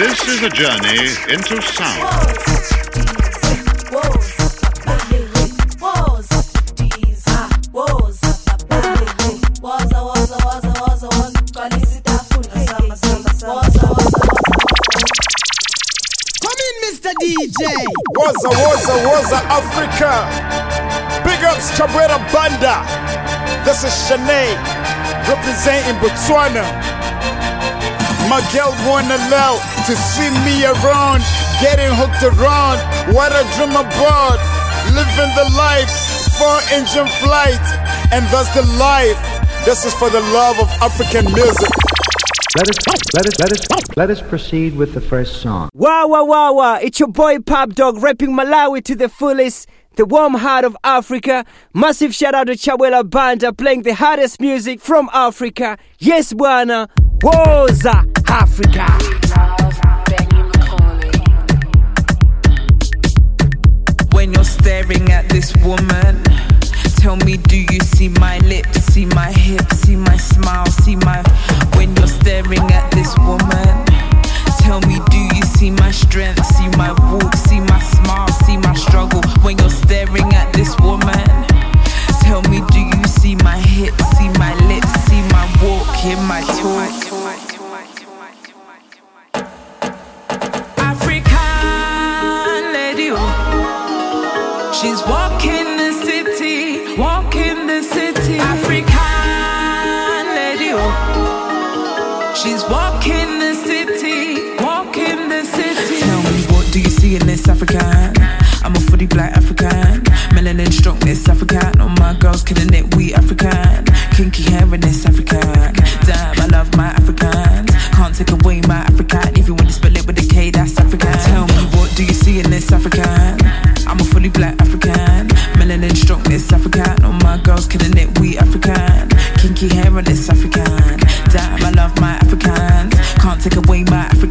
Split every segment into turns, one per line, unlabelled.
This is a journey into sound.
Come in, Mr. DJ.
Waza, waza, waza, Africa. Big ups, Cabrera Banda. This is Shanae, representing Botswana. My girl wanna love to see me around, getting hooked around. What I dream about, living the life, four engine flight, and that's the life. This is for the love of African music.
Let us let us let us let us proceed with the first song.
Wow, wow, wow, wow. It's your boy Pop Dog rapping Malawi to the fullest. The warm heart of Africa. Massive shout out to Chawela Banda playing the hardest music from Africa. Yes, Bwana. Woza Africa.
When you're staring at this woman, tell me, do you see my lips, see my hips, see my smile, see my. When you're staring at this woman, tell me, do you see my strength, see my walk, see my smile, see my struggle? When you're staring She's walking the city, walking the city. African lady, oh. She's walking the city, walking the city. Tell me, what do you see in this African? I'm a fully black African, melanin strongness African. All my girls killing it, we African. Kinky hair in this African. Melanin strongness African. All my girls killing it, we African. Kinky hair on this African. Damn, I love my Africans. Can't take away my African,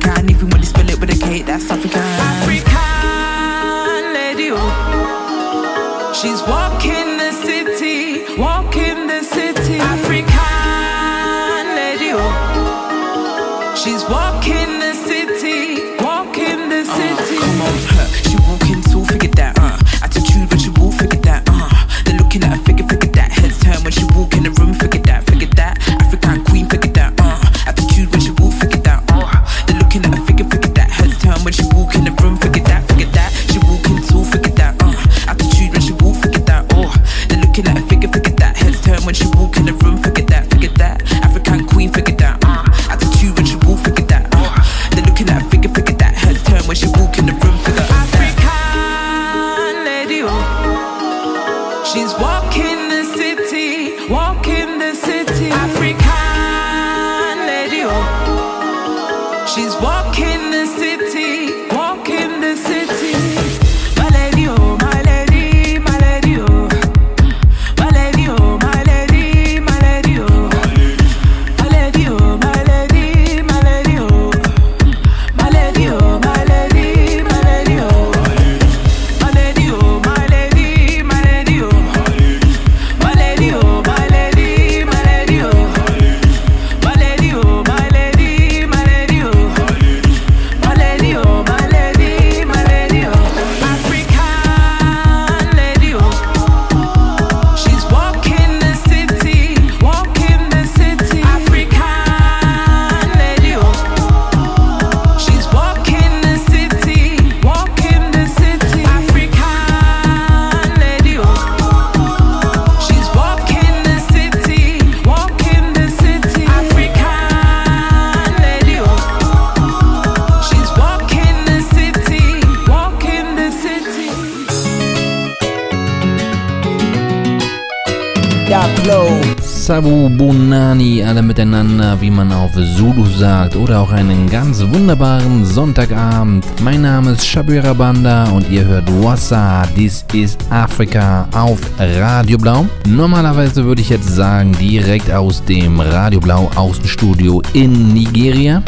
wie man auf Zulu sagt, oder auch einen ganz wunderbaren Sonntagabend. Mein Name ist Shabira Banda und ihr hört Wassa, This is Africa auf Radio Blau. Normalerweise würde ich jetzt sagen, direkt aus dem Radio Blau Außenstudio in Nigeria.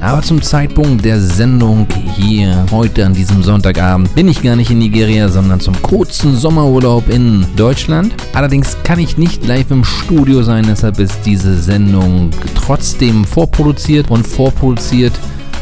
Aber zum Zeitpunkt der Sendung hier heute an diesem Sonntagabend bin ich gar nicht in Nigeria, sondern zum kurzen Sommerurlaub in Deutschland. Allerdings kann ich nicht live im Studio sein, deshalb ist diese Sendung trotzdem vorproduziert und vorproduziert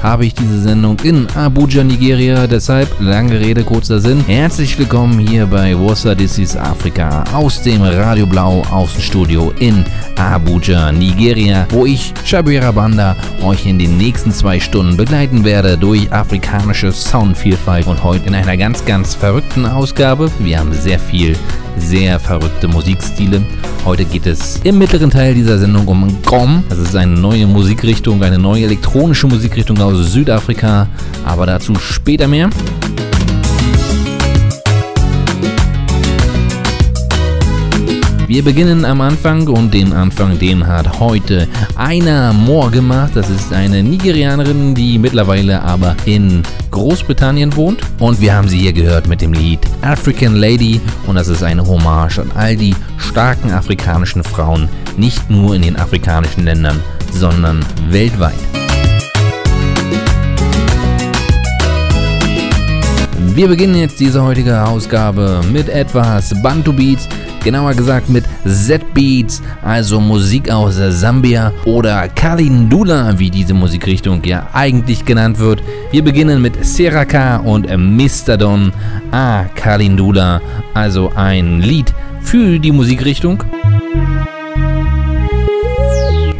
habe ich diese Sendung in Abuja, Nigeria. Deshalb, lange Rede, kurzer Sinn. Herzlich willkommen hier bei Wassa This Afrika aus dem Radio Blau Außenstudio in Abuja, Nigeria, wo ich, Shabira Banda, euch in den nächsten zwei Stunden begleiten werde durch afrikanische Soundvielfalt und heute in einer ganz, ganz verrückten Ausgabe. Wir haben sehr viel sehr verrückte Musikstile. Heute geht es im mittleren Teil dieser Sendung um Gom. Das ist eine neue Musikrichtung, eine neue elektronische Musikrichtung aus Südafrika, aber dazu später mehr. Wir beginnen am Anfang und den Anfang, den hat heute Aina Moore gemacht. Das ist eine Nigerianerin, die mittlerweile aber in Großbritannien wohnt. Und wir haben sie hier gehört mit dem Lied African Lady. Und das ist eine Hommage an all die starken afrikanischen Frauen, nicht nur in den afrikanischen Ländern, sondern weltweit. Wir beginnen jetzt diese heutige Ausgabe mit etwas Bantu Beats genauer gesagt mit Z-Beats, also Musik aus Sambia oder Kalindula, wie diese Musikrichtung ja eigentlich genannt wird. Wir beginnen mit Seraka und Mr. Don A. Kalindula, also ein Lied für die Musikrichtung.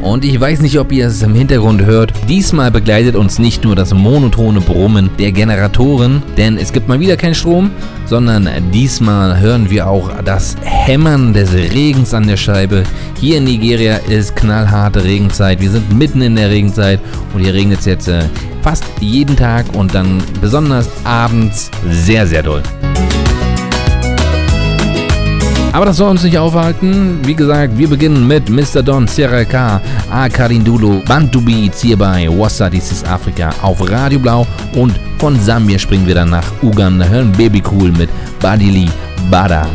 Und ich weiß nicht, ob ihr es im Hintergrund hört. Diesmal begleitet uns nicht nur das monotone Brummen der Generatoren, denn es gibt mal wieder keinen Strom, sondern diesmal hören wir auch das Hämmern des Regens an der Scheibe. Hier in Nigeria ist knallharte Regenzeit. Wir sind mitten in der Regenzeit und hier regnet es jetzt äh, fast jeden Tag und dann besonders abends sehr, sehr doll. Aber das soll uns nicht aufhalten. Wie gesagt, wir beginnen mit Mr. Don Sierra K. A. Karindulu, Bantu Beats hier bei Wassa, dies ist Afrika auf Radio Blau. Und von Sambia springen wir dann nach Uganda, hören Baby Cool mit Badili Bada.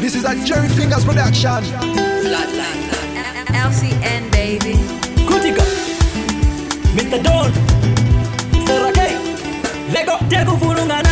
This is a Jerry Fingers production.
Flatline. LCN, baby.
Kutika. Mr. Don. Lego,
Lego, Furungan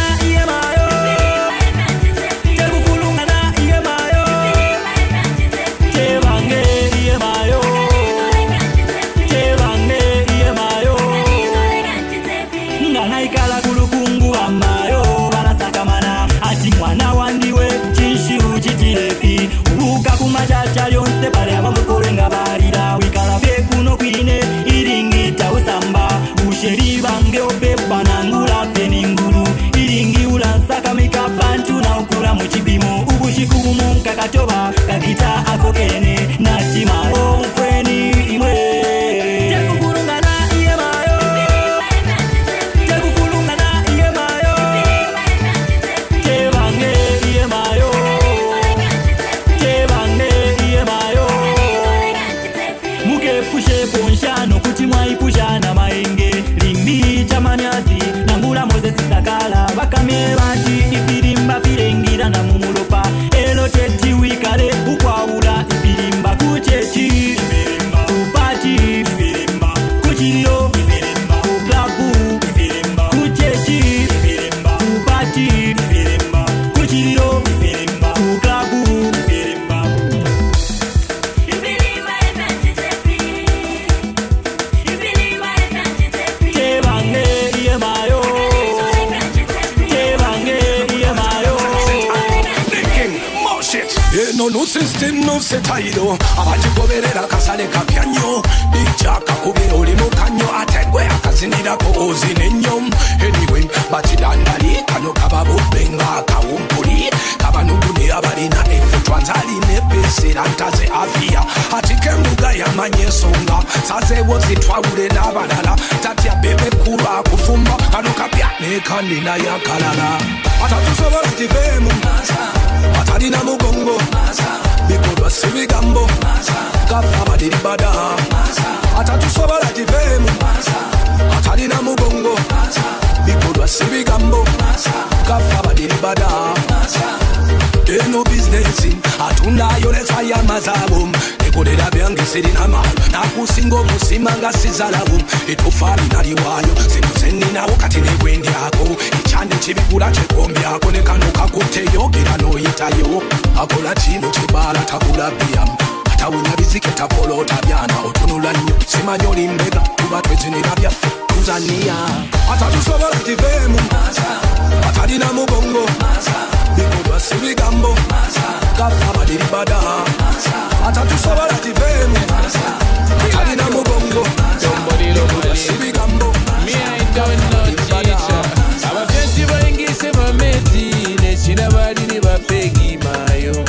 system nusetairo abakigoberera kasale kapya nnyo ijjakakubira oli mukanyo ate gwe akazinirako ozina ennyo anyway bakidandali kano kaba bubbe ngaakawumpuli kabanugune abalina efutwa nzalina ebesera ntaze afiya atike embuga yamanya ensonga sazeewo zitwawule n'abalala tatya bebekulu akufumba. Kano kapya nekandi naye akalala atatusobola kiveemu atalina mugongo bikorwa si bigambo gapfa badiri bada atatusobola giveemu atalina mugongo bikorwa si bigambo gapfa badiri bada
eno bizinesi atundayo nesayamazaabo ekolera byange sirina malo nakusinga omusima nga sizalawo etofali naliwayo zino zeninawo kati negwendyako ekyande kibigula kyekombyako ne kano kakuteyogera noyitayo akola kino kibala takula byamu atawunya bizike tapolota byana. Otunula nnyo simanyi olimbega tuba twezinira byaffe tuzania atatusobola tivemu atalina mugongo. Bikolwa si bigambo gava badiribada achatusobola tiveemu talina mugongo sibigambo
abafyesi bayingise bameti nekira baliri bapegi mayo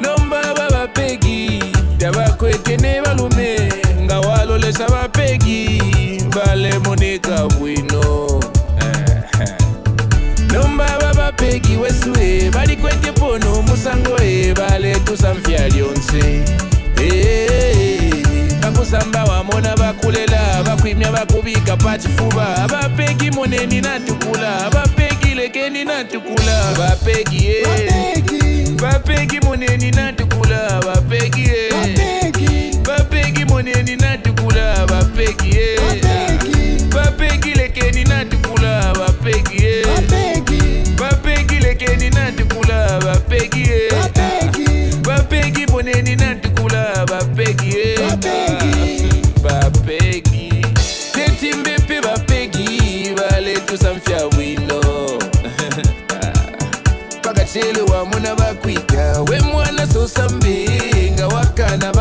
nombaba bapegi tabakweke ne balume nga walolesa bapegi balemoneka bwino nombaba bapegi wesuwe balikwete pono omusango e bale mpya lyonse Eh, bakusamba wamona bakulela bakwimya bakubika pakifuba bapegi moneni natukula bapegi lekeni natukula. Bapegi bapegi moneni natukula bapegi bapegi moneni natukula bapegi
lusambinga wakana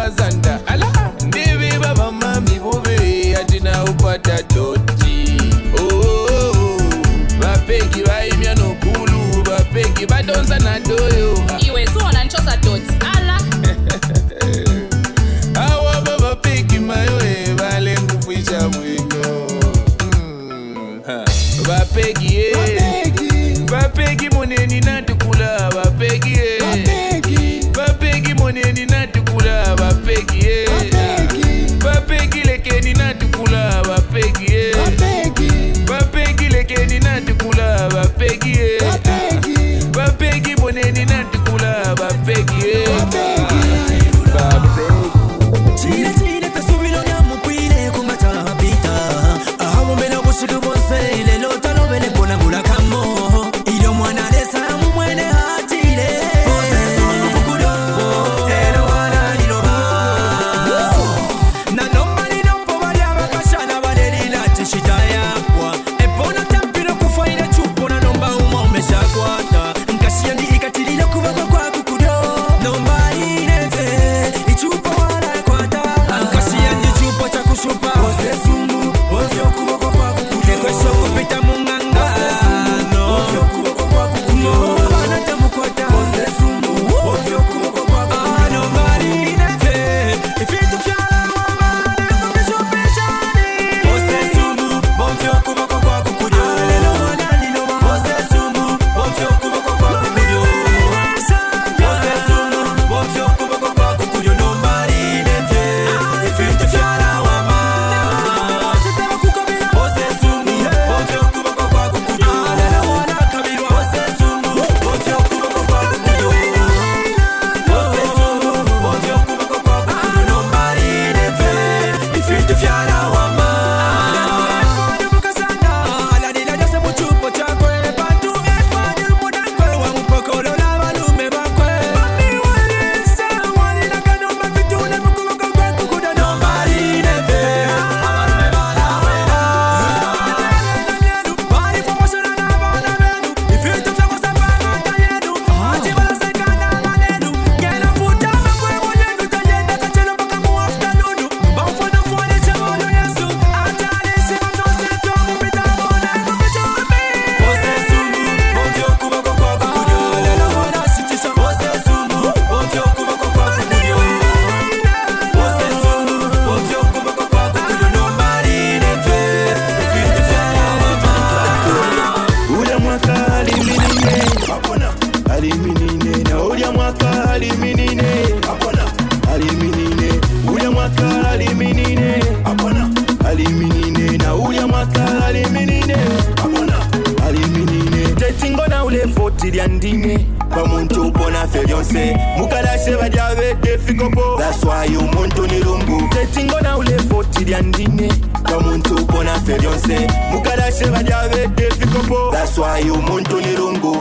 byandine pamuntu upona feryonse mukadashe vadyavede vikopo daswai umuntu nirungu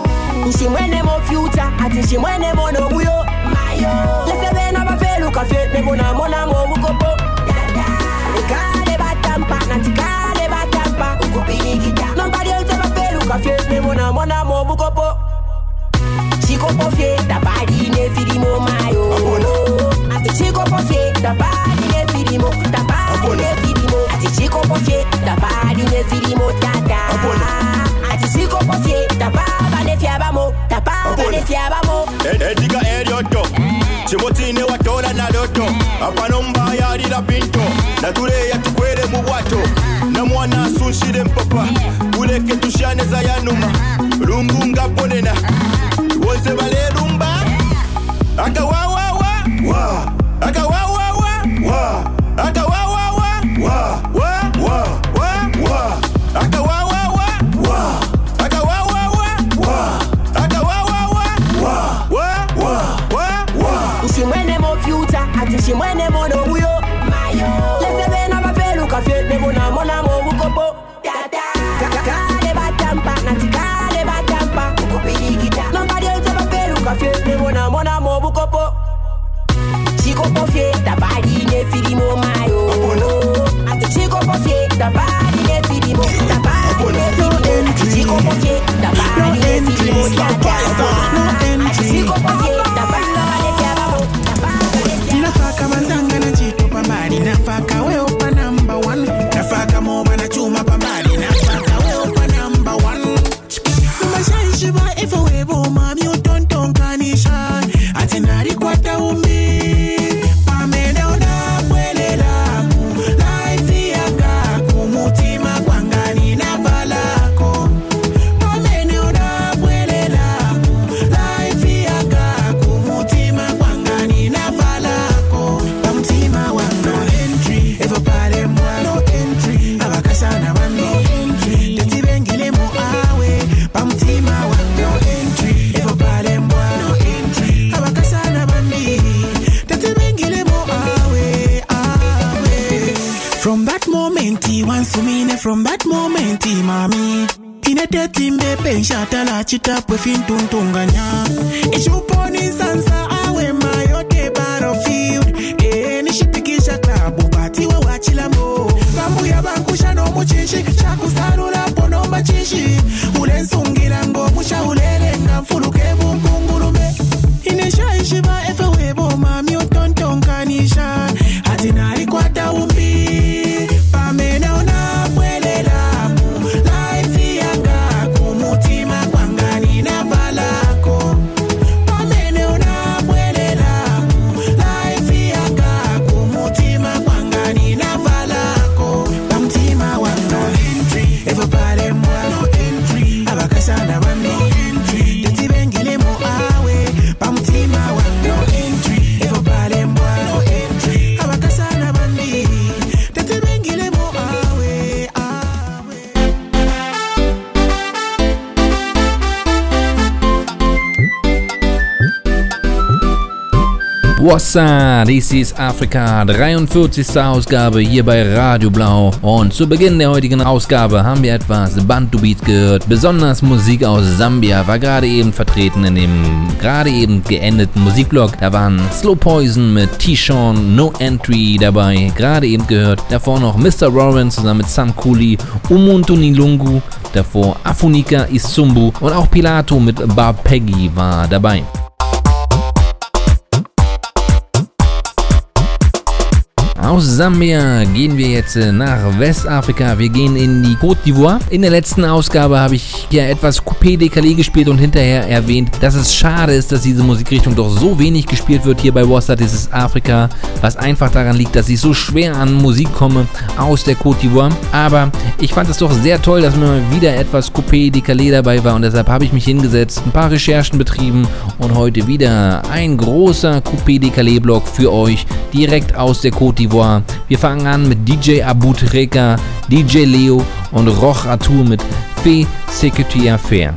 ushimwene
mo fyuta ati shimwene monobuyo lesevena vapeluka fye nemonamona mobukopo ikale batampa natikale batampa ukupirikita nombadi else vapeluka fye nemonamona mobukopo chikopo fye dabadi nefirimo mayo. Ati chikopo fye dabadi nefirimo ati chikopo fye tabaline filimo tata ati chikopo fye tababane fyabamo tababane fyabamo.
Ediga eryoto kimutine eh. watola naloto eh. apano mbayalira pinto. Eh. Natuleya tukwere mu bwato namwana asunshire mpapa. Uleke tushaneza yanuma lungu nga bonena wonse balelumba akawawawa wa
bensha tala chitapu fintunganya ichuponi sansa awe mayoke battlefield. Enishipikisha klabu batiwe wachilamo vambuya vankusha nomuchinshi chakusa
Wassa, dies ist Afrika, 43. Ausgabe hier bei Radio Blau. Und zu Beginn der heutigen Ausgabe haben wir etwas Bantu Beat gehört. Besonders Musik aus Sambia war gerade eben vertreten in dem gerade eben geendeten Musikblog. Da waren Slow Poison mit T-Shawn, No Entry dabei, gerade eben gehört. Davor noch Mr. Rowan zusammen mit Sam Cooley, Umuntu Nilungu, davor Afunika Isumbu und auch Pilato mit Bob Peggy war dabei. Aus Sambia gehen wir jetzt äh, nach Westafrika. Wir gehen in die Côte d'Ivoire. In der letzten Ausgabe habe ich ja etwas Coupé Décalé gespielt und hinterher erwähnt, dass es schade ist, dass diese Musikrichtung doch so wenig gespielt wird hier bei Wassa. Das ist Afrika, was einfach daran liegt, dass ich so schwer an Musik komme aus der Côte d'Ivoire. Aber ich fand es doch sehr toll, dass mir mal wieder etwas Coupé Décalé dabei war und deshalb habe ich mich hingesetzt, ein paar Recherchen betrieben und heute wieder ein großer Coupé Décalé Blog für euch direkt aus der Côte d'Ivoire. Wir fangen an mit DJ Abu Treka, DJ Leo und Roch Atur mit Fe Security Affair.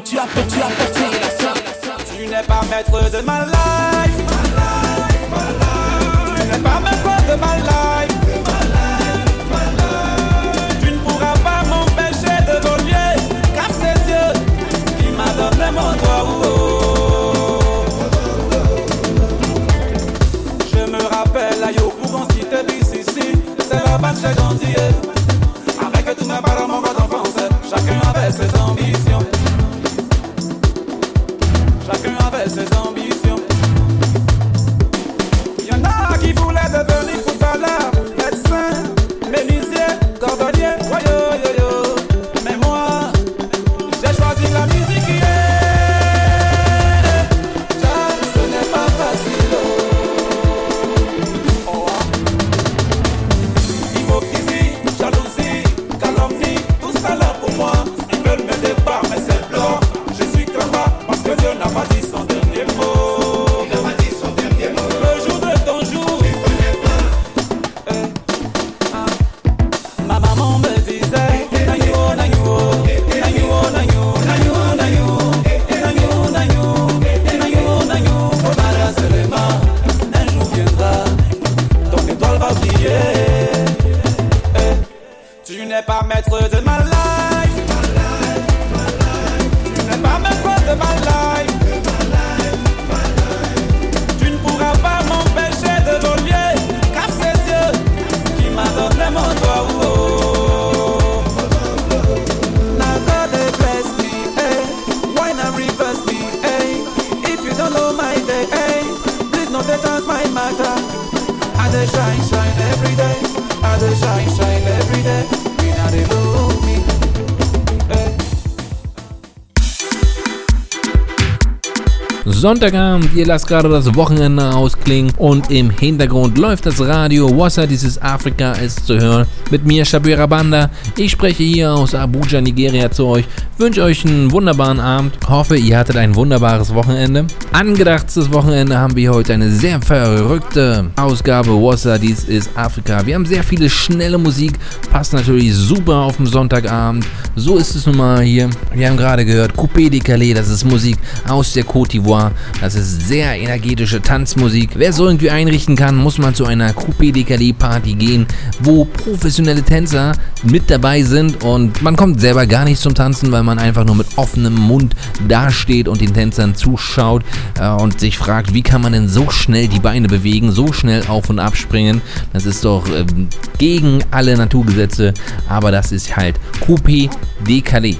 tu
as, que tu as, tu
n'es pas maître de ma life. Tu n'es pas maître de ma life. Tu ne pourras pas m'empêcher de voler, car c'est Dieu qui m'a donné mon droit. Je me rappelle à Yoko quand c'était ici, c'est là-bas que j'ai grandi.
Sonntagabend, ihr lasst gerade das Wochenende ausklingen und im Hintergrund läuft das Radio. Wassa, dieses Afrika ist zu hören. Mit mir, Shabira Banda. Ich spreche hier aus Abuja, Nigeria zu euch. Wünsche euch einen wunderbaren Abend. Hoffe, ihr hattet ein wunderbares Wochenende. Angedachtes Wochenende haben wir heute eine sehr verrückte Ausgabe. Wassa, dies ist Afrika. Wir haben sehr viele schnelle Musik. Passt natürlich super auf den Sonntagabend. So ist es nun mal hier. Wir haben gerade gehört Coupé de Calais. Das ist Musik aus der Côte d'Ivoire. Das ist sehr energetische Tanzmusik. Wer so irgendwie einrichten kann, muss man zu einer Coupé de Calais Party gehen, wo professionelle Tänzer mit dabei sind und man kommt selber gar nicht zum Tanzen, weil man einfach nur mit offenem Mund dasteht und den Tänzern zuschaut äh, und sich fragt, wie kann man denn so schnell die Beine bewegen, so schnell auf und abspringen. Das ist doch äh, gegen alle Naturgesetze, aber das ist halt Coupé de Calais.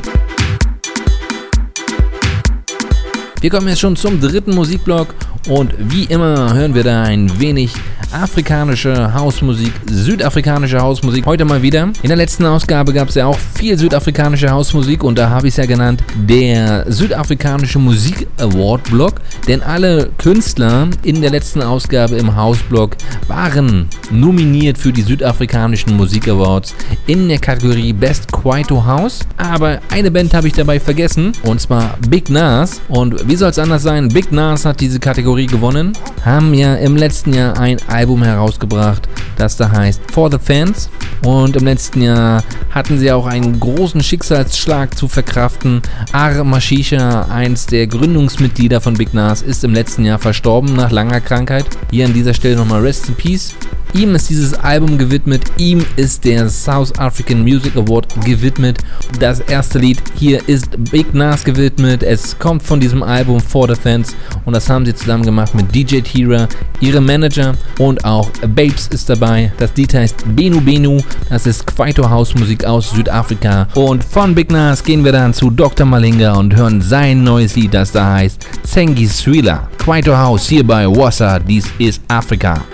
Wir kommen jetzt schon zum dritten Musikblock und wie immer hören wir da ein wenig afrikanische Hausmusik, südafrikanische Hausmusik. Heute mal wieder. In der letzten Ausgabe gab es ja auch viel südafrikanische Hausmusik und da habe ich es ja genannt, der südafrikanische Musik Award Block. Denn alle Künstler in der letzten Ausgabe im Hausblock waren nominiert für die südafrikanischen Musik Awards in der Kategorie Best Kwaito House. Aber eine Band habe ich dabei vergessen und zwar Big Nas. Und wie soll es anders sein? Big Nas hat diese Kategorie gewonnen, haben ja im letzten Jahr ein Album herausgebracht, das da heißt For the Fans. Und im letzten Jahr hatten sie auch einen großen Schicksalsschlag zu verkraften. Ar Mashisha, eins der Gründungsmitglieder von Big Nas, ist im letzten Jahr verstorben nach langer Krankheit. Hier an dieser Stelle nochmal Rest in Peace. Ihm ist dieses Album gewidmet, ihm ist der South African Music Award gewidmet. Das erste Lied hier ist Big Nas gewidmet. Es kommt von diesem Album For the Fans und das haben sie zusammen gemacht mit DJ Tira, ihrem Manager und auch Babes ist dabei. Das Lied heißt Benu Benu, das ist Kwaito House Musik aus Südafrika. Und von Big Nas gehen wir dann zu Dr. Malinga und hören sein neues Lied, das da heißt Sengi Swila. Kwaito House hier bei Wassa, dies ist Afrika.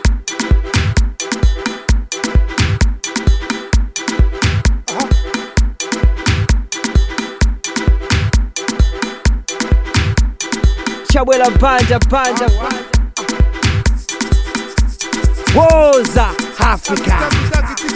wela panja panja. Woza africa.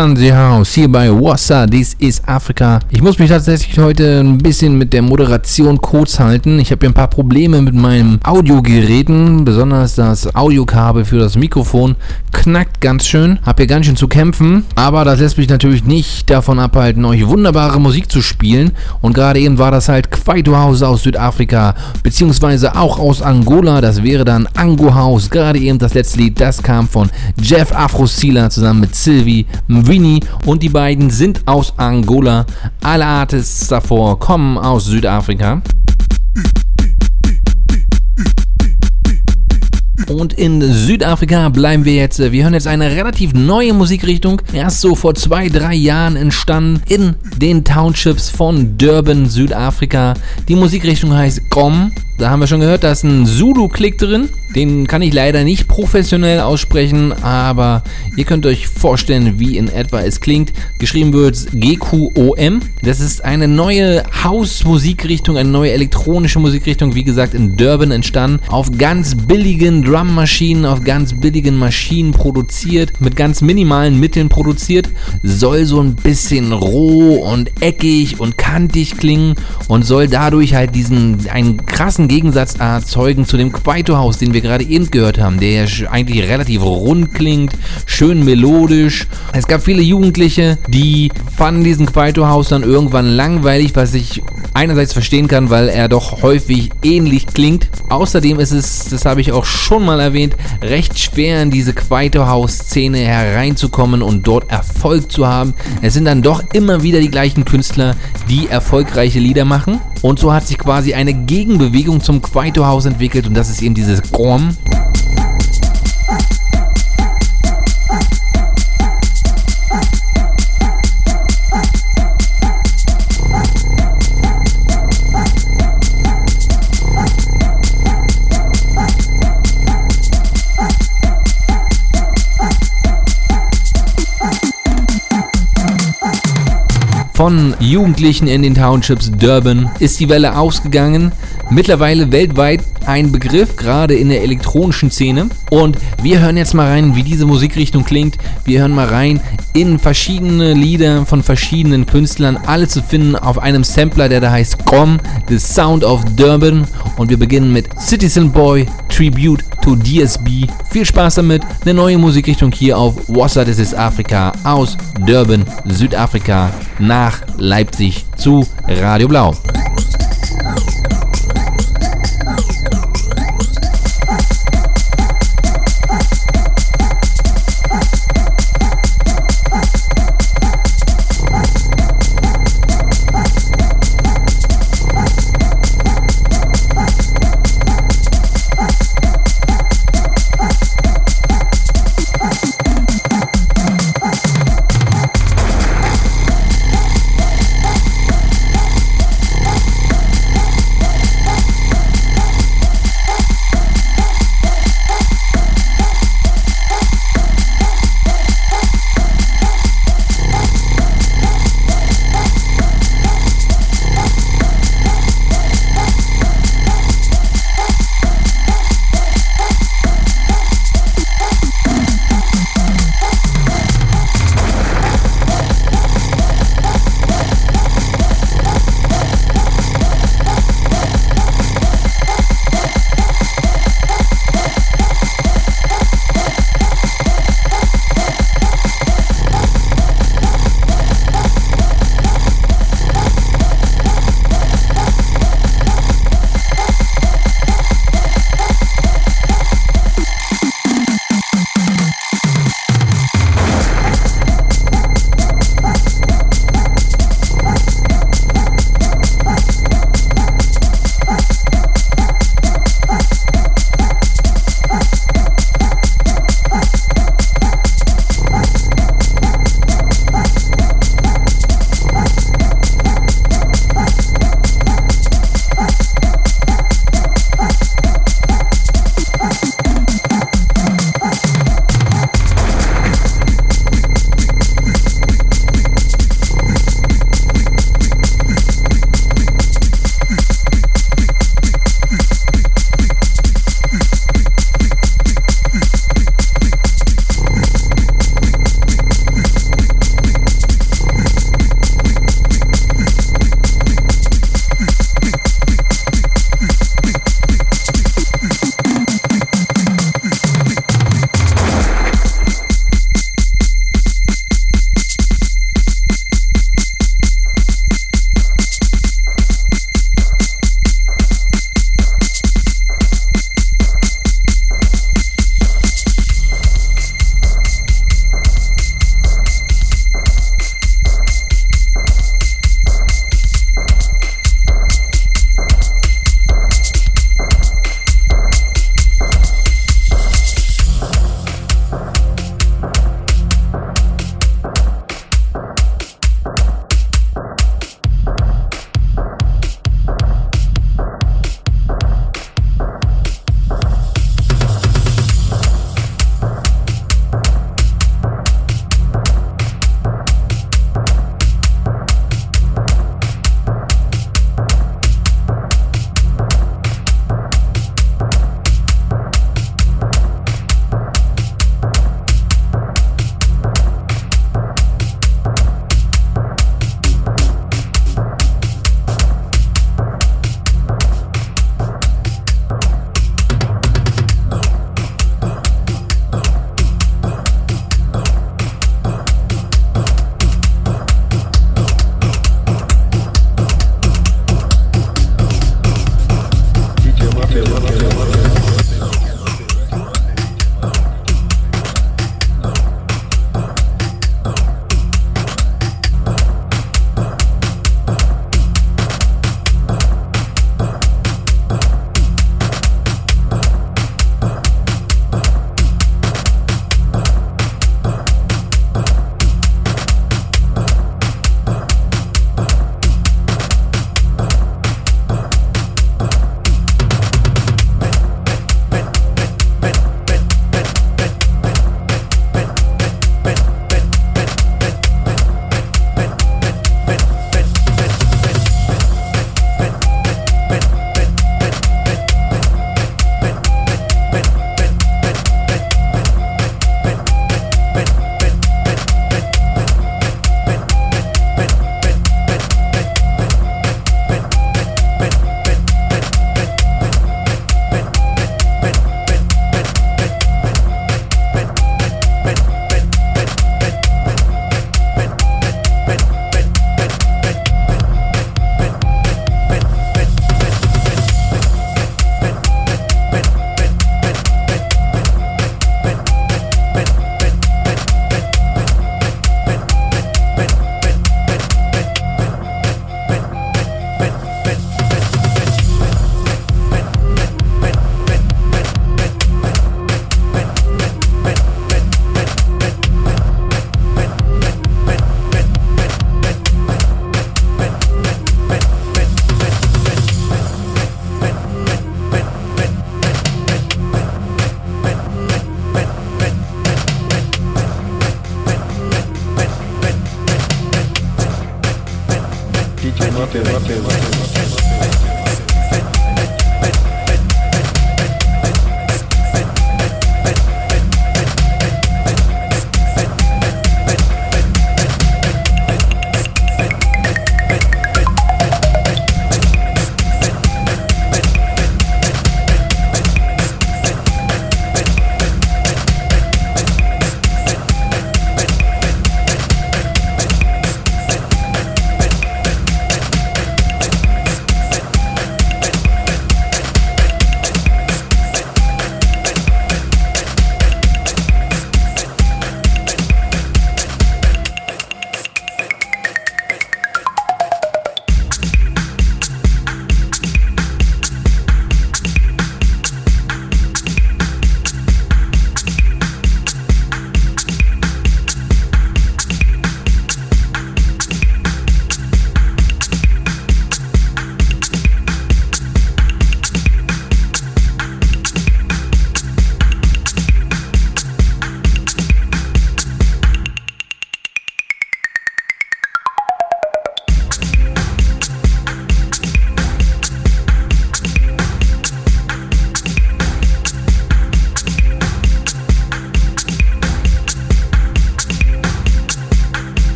Sansi House hier bei Wassa, This is Africa. Ich muss mich tatsächlich heute ein bisschen mit der Moderation kurz halten. Ich habe hier ein paar Probleme mit meinem Audiogeräten, besonders das Audiokabel für das Mikrofon knackt ganz schön. Hab hier ganz schön zu kämpfen, aber das lässt mich natürlich nicht davon abhalten, euch wunderbare Musik zu spielen. Und gerade eben war das halt Kwaito House aus Südafrika, beziehungsweise auch aus Angola. Das wäre dann Ango House. Gerade eben das letzte Lied, das kam von Jeff Afro Sealer zusammen mit Sylvie. Mvini und die beiden sind aus Angola. Alle Artists davor kommen aus Südafrika. Und in Südafrika bleiben wir jetzt. Wir hören jetzt eine relativ neue Musikrichtung. Erst so vor zwei, drei Jahren entstanden in den Townships von Durban, Südafrika. Die Musikrichtung heißt Gom. Da haben wir schon gehört, da ist ein Zulu-Klick drin. Den kann ich leider nicht professionell aussprechen, aber ihr könnt euch vorstellen, wie in etwa es klingt. Geschrieben wird GQOM. Das ist eine neue House-Musikrichtung, eine neue elektronische Musikrichtung, wie gesagt in Durban entstanden. Auf ganz billigen Drummaschinen, auf ganz billigen Maschinen produziert, mit ganz minimalen Mitteln produziert. Soll so ein bisschen roh und eckig und kantig klingen und soll dadurch halt diesen einen krassen Gegensatz erzeugen zu dem Kwaito House, den wir gerade eben gehört haben, der ja eigentlich relativ rund klingt, schön melodisch. Es gab viele Jugendliche, die fanden diesen Kwaito House dann irgendwann langweilig, was ich einerseits verstehen kann, weil er doch häufig ähnlich klingt. Außerdem ist es, das habe ich auch schon mal erwähnt, recht schwer in diese Kwaito House Szene hereinzukommen und dort Erfolg zu haben. Es sind dann doch immer wieder die gleichen Künstler, die erfolgreiche Lieder machen. Und so hat sich quasi eine Gegenbewegung zum Kwaito House entwickelt und das ist eben dieses Gorm. von Jugendlichen in den Townships Durban ist die Welle ausgegangen. Mittlerweile weltweit ein Begriff, gerade in der elektronischen Szene. Und wir hören jetzt mal rein, wie diese Musikrichtung klingt. Wir hören mal rein in verschiedene Lieder von verschiedenen Künstlern, alle zu finden auf einem Sampler, der da heißt GOM, The Sound of Durban. Und wir beginnen mit Citizen Boy Tribute to DSB. Viel Spaß damit. Eine neue Musikrichtung hier auf Wassa This is Africa aus Durban, Südafrika nach Leipzig zu Radio Blau.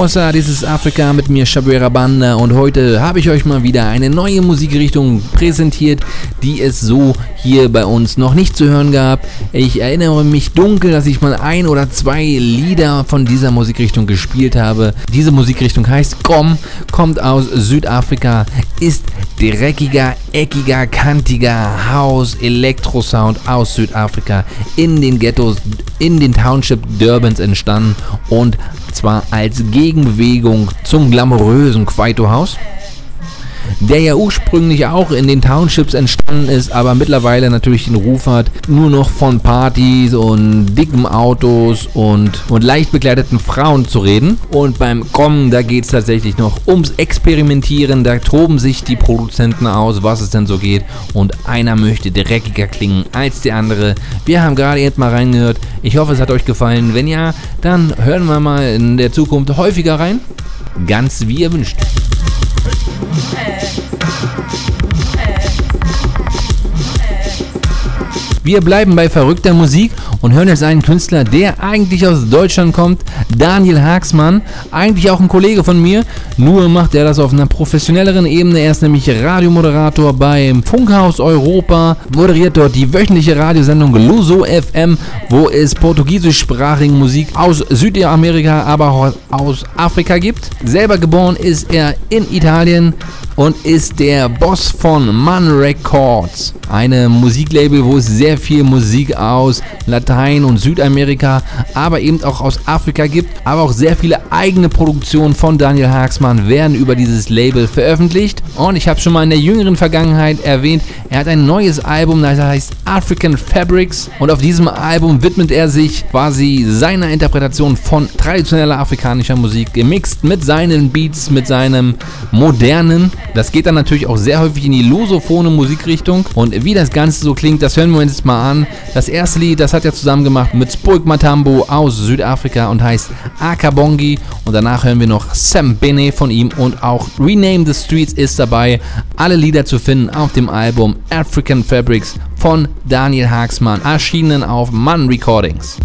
Up, this is Afrika mit mir Shabera Banda und heute habe ich euch mal wieder eine neue Musikrichtung präsentiert, die es so hier bei uns noch nicht zu hören gab. Ich erinnere mich dunkel, dass ich mal ein oder zwei Lieder von dieser Musikrichtung gespielt habe. Diese Musikrichtung heißt Kom, kommt aus Südafrika, ist dreckiger, eckiger, kantiger House Elektrosound aus Südafrika in den Ghettos, in den Township Durbans entstanden und zwar als Gegenbewegung zum glamourösen Kwaito House der ja ursprünglich auch in den Townships entstanden ist, aber mittlerweile natürlich den Ruf hat, nur noch von Partys und dicken Autos und, und leicht bekleideten Frauen zu reden. Und beim Kommen, da geht es tatsächlich noch ums Experimentieren, da toben sich die Produzenten aus, was es denn so geht und einer möchte dreckiger klingen als der andere. Wir haben gerade jetzt mal reingehört. Ich hoffe, es hat euch gefallen. Wenn ja, dann hören wir mal in der Zukunft häufiger rein. Ganz wie ihr wünscht. Wir bleiben bei verrückter Musik und hören jetzt einen Künstler, der eigentlich aus Deutschland kommt, Daniel Haagsmann, eigentlich auch ein Kollege von mir, nur macht er das auf einer professionelleren Ebene. Er ist nämlich Radiomoderator beim Funkhaus Europa, moderiert dort die wöchentliche Radiosendung Luso FM, wo es portugiesischsprachige Musik aus Südamerika, aber auch aus Afrika gibt. Selber geboren ist er in Italien und ist der Boss von Man Records. Eine Musiklabel, wo es sehr viel Musik aus Latein- und Südamerika, aber eben auch aus Afrika gibt. Aber auch sehr viele eigene Produktionen von Daniel Haagsmann werden über dieses Label veröffentlicht. Und ich habe schon mal in der jüngeren Vergangenheit erwähnt, er hat ein neues Album, das heißt African Fabrics. Und auf diesem Album widmet er sich quasi seiner Interpretation von traditioneller afrikanischer Musik, gemixt mit seinen Beats, mit seinem modernen. Das geht dann natürlich auch sehr häufig in die losophone Musikrichtung. Und wie das Ganze so klingt, das hören wir uns jetzt mal an. Das erste Lied, das hat er zusammen gemacht mit Spoik Matambo aus Südafrika und heißt Akabongi. Und danach hören wir noch Sam Bene von ihm und auch Rename the Streets ist dabei. Alle Lieder zu finden auf dem Album African Fabrics von Daniel Haagsmann, erschienen auf Mann Recordings.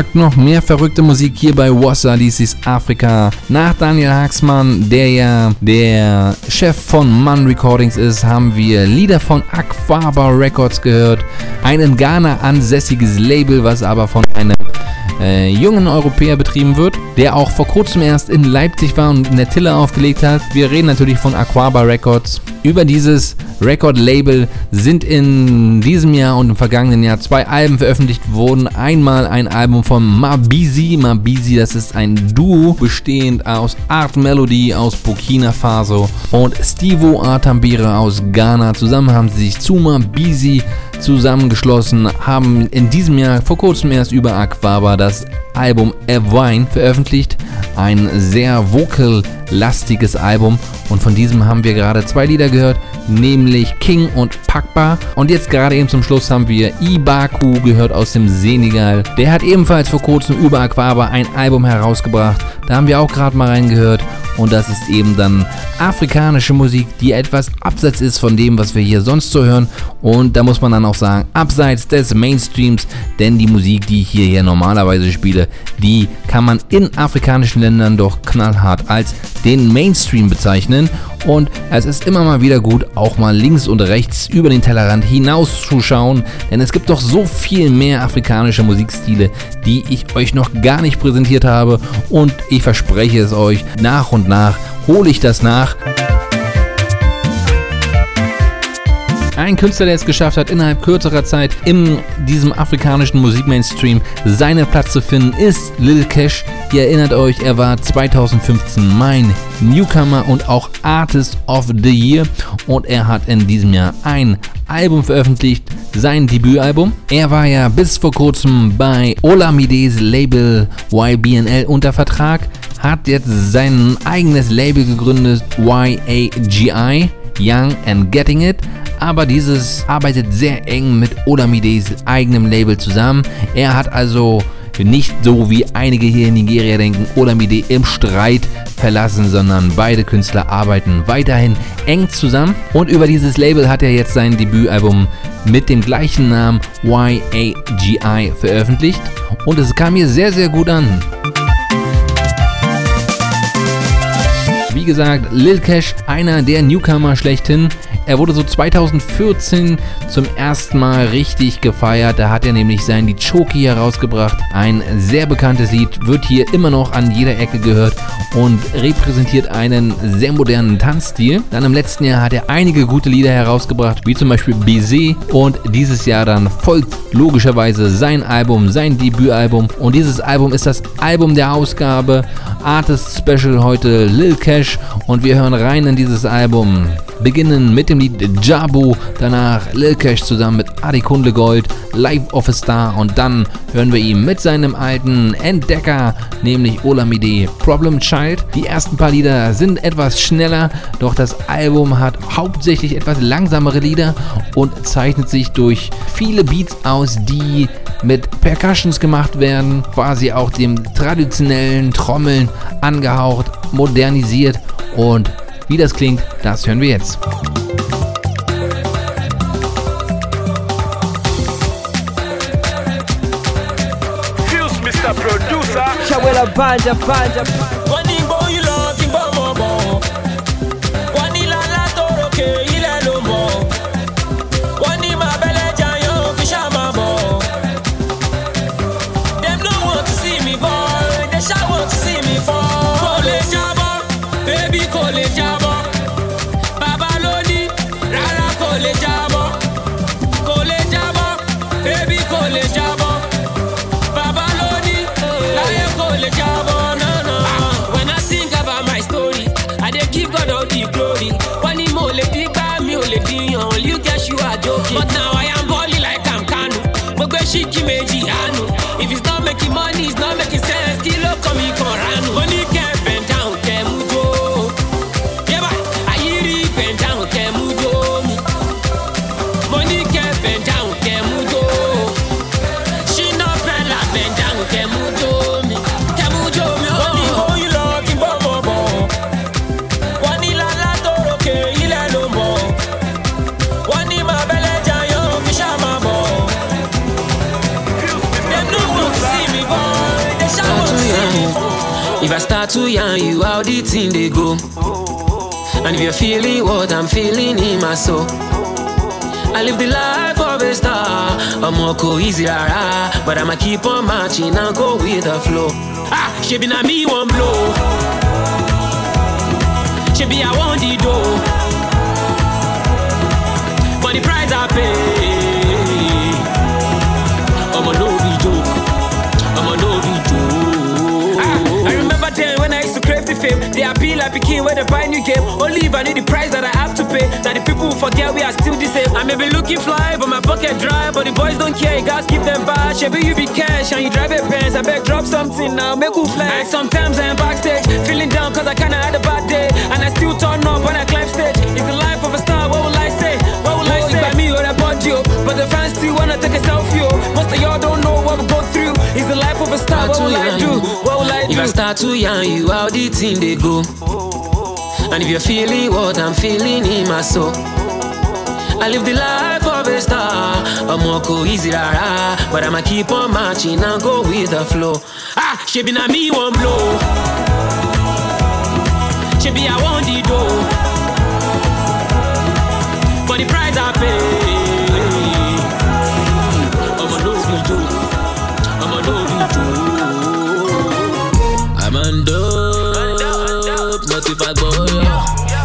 Gesagt, noch mehr verrückte Musik hier bei Wassa, ist Afrika. Nach Daniel Haxmann, der ja der Chef von Mann Recordings ist, haben wir Lieder von Aquaba Records gehört. Ein in Ghana ansässiges Label, was aber von einem äh, jungen Europäer betrieben wird, der auch vor kurzem erst in Leipzig war und in der Tille aufgelegt hat. Wir reden natürlich von Aquaba Records. Über dieses Record-Label sind in diesem Jahr und im vergangenen Jahr zwei Alben veröffentlicht worden. Einmal ein Album von Mabizi. Mabizi, das ist ein Duo bestehend aus Art Melody aus Burkina Faso und Stivo Atambira aus Ghana. Zusammen haben sie sich zu Mabizi zusammengeschlossen, haben in diesem Jahr vor kurzem erst über Aquaba das Album Evine veröffentlicht. Ein sehr vocal-lastiges Album und von diesem haben wir gerade zwei Lieder gehört, nämlich King und Pakba. Und jetzt gerade eben zum Schluss haben wir Ibaku gehört aus dem Senegal. Der hat ebenfalls vor kurzem über Aquaba ein Album herausgebracht. Da haben wir auch gerade mal reingehört. Und das ist eben dann afrikanische Musik, die etwas abseits ist von dem, was wir hier sonst so hören. Und da muss man dann auch sagen, abseits des Mainstreams, denn die Musik, die ich hier, hier normalerweise spiele, die kann man in afrikanischen Ländern doch knallhart als den Mainstream bezeichnen. Und es ist immer mal wieder gut, auch mal links und rechts über den Tellerrand hinauszuschauen, denn es gibt doch so viel mehr afrikanische Musikstile, die ich euch noch gar nicht präsentiert habe. Und ich verspreche es euch, nach und nach hole ich das nach. Ein Künstler, der es geschafft hat, innerhalb kürzerer Zeit in diesem afrikanischen Musikmainstream seinen Platz zu finden, ist Lil Cash. Ihr erinnert euch, er war 2015 mein Newcomer und auch Artist of the Year und er hat in diesem Jahr ein Album veröffentlicht, sein Debütalbum. Er war ja bis vor kurzem bei Olamides Label YBNL unter Vertrag, hat jetzt sein eigenes Label gegründet, YAGI, Young and Getting It aber dieses arbeitet sehr eng mit Olamides eigenem Label zusammen. Er hat also nicht so wie einige hier in Nigeria denken, Olamide im Streit verlassen, sondern beide Künstler arbeiten weiterhin eng zusammen. Und über dieses Label hat er jetzt sein Debütalbum mit dem gleichen Namen YAGI veröffentlicht. Und es kam mir sehr, sehr gut an. Wie gesagt, Lil Cash, einer der Newcomer schlechthin. Er wurde so 2014 zum ersten Mal richtig gefeiert. Da hat er nämlich sein Die Choki herausgebracht. Ein sehr bekanntes Lied, wird hier immer noch an jeder Ecke gehört und repräsentiert einen sehr modernen Tanzstil. Dann im letzten Jahr hat er einige gute Lieder herausgebracht, wie zum Beispiel Baiser. Und dieses Jahr dann folgt logischerweise sein Album, sein Debütalbum. Und dieses Album ist das Album der Ausgabe. Artist Special heute Lil Cash. Und wir hören rein in dieses Album. Beginnen mit dem Lied Jabo, danach Lil Cash zusammen mit Adi Kundegold, Live of a Star und dann hören wir ihn mit seinem alten Entdecker, nämlich Olamide Problem Child. Die ersten paar Lieder sind etwas schneller, doch das Album hat hauptsächlich etwas langsamere Lieder und zeichnet sich durch viele Beats aus, die mit Percussions gemacht werden, quasi auch dem traditionellen Trommeln angehaucht, modernisiert und wie das klingt, das hören wir jetzt.
Producer.
Chawela Banja, Banja,
wọ́n to yarn you how the thing they go. And if you're feeling what I'm feeling in my soul I live the life of a star. I'm go easy rara But I'ma keep on marching and go with the flow. Ah, she be na me one blow. She be I want the dough. For the price I pay like Peking when they buy new game. Only if I need the price that I have to pay. Now the people who forget we are still the same. I may be looking fly but my pocket dry. But the boys don't care, you guys keep them back Maybe you be cash and you drive a Benz. I beg drop something now, make you flex. And sometimes I am backstage Feeling down cause I kinda had a bad day. And I still turn up when I climb stage. It's the life of a star, what will I say? What will I say? By me or about you. But the fans still wanna take a selfie oh. Most of y'all don't know what we go through It's the life of a star, what will I do? What will I do? If I start to yarn you how the thing they go. And if you're feeling what I'm feeling in my soul. I live the life of a star. I'm go easy rara But I'ma keep on marching and go with the flow. Ah, she be na me one blow. She be I want the dough. For the price I pay. I'ma no be joke on dope if I go.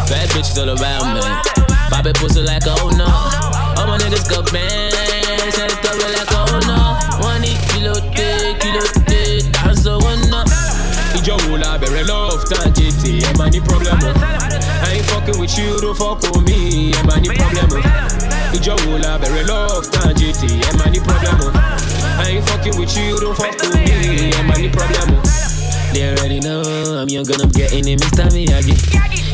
Bad bitches all around me. Pop it pussy like oh no All my niggas go bang Set it up like oh no One kilo day, kilo day Dance so one up
wo la bẹ̀rẹ̀ love jètè ẹ̀ máa ní problem. I ain't fucking with you, don't fuck with me, máa ní problem o. Ìjọ wo la bẹ̀rẹ̀ love jètè ẹ̀ máa ní problem o. I ain't fucking with you, don't fuck with me, ẹ̀ máa problem o.
They already know I'm young and I'm getting it, Mr. Miyagi.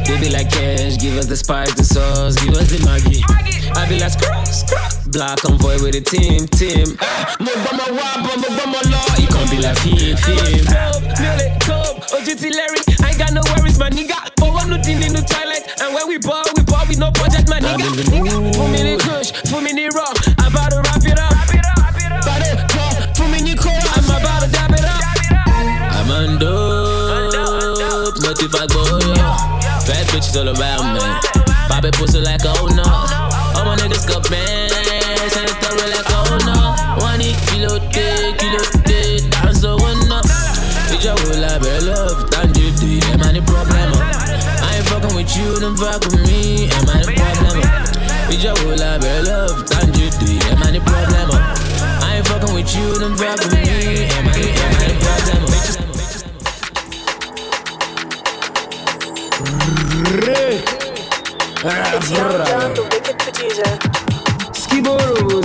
They be like cash, give us the spice, the sauce, give us the Maggi. I be like scrap, scrap. Black convoy with the team, team. Mo gbọ́ mọ wá bọ̀, mo gbọ́ mọ lọ. You can't be like film, film. Mele, cope, ojú ti Larry. I ain't got no worries, my nigga. Owó nu di nínú toilet. And when we ball, we ball with no budget, my nigga. Fún mi ní kush, fún mi ní raw. About to wrap it up. Bade, kọ́, fún mi ní kó. I'm about to dab it up. I'm on dope, but if I go, yeah. Bad bitches all around me. Pop it pussy like oh no. your whole life, but love, thank you, D. Am I the problem? I ain't fucking with you, don't fuck with me. Am I the problem? It's your whole life, but love, thank you, D. Am I the problem? I ain't fucking with you, don't fuck with me.
Am I, am I the problem? Skiboro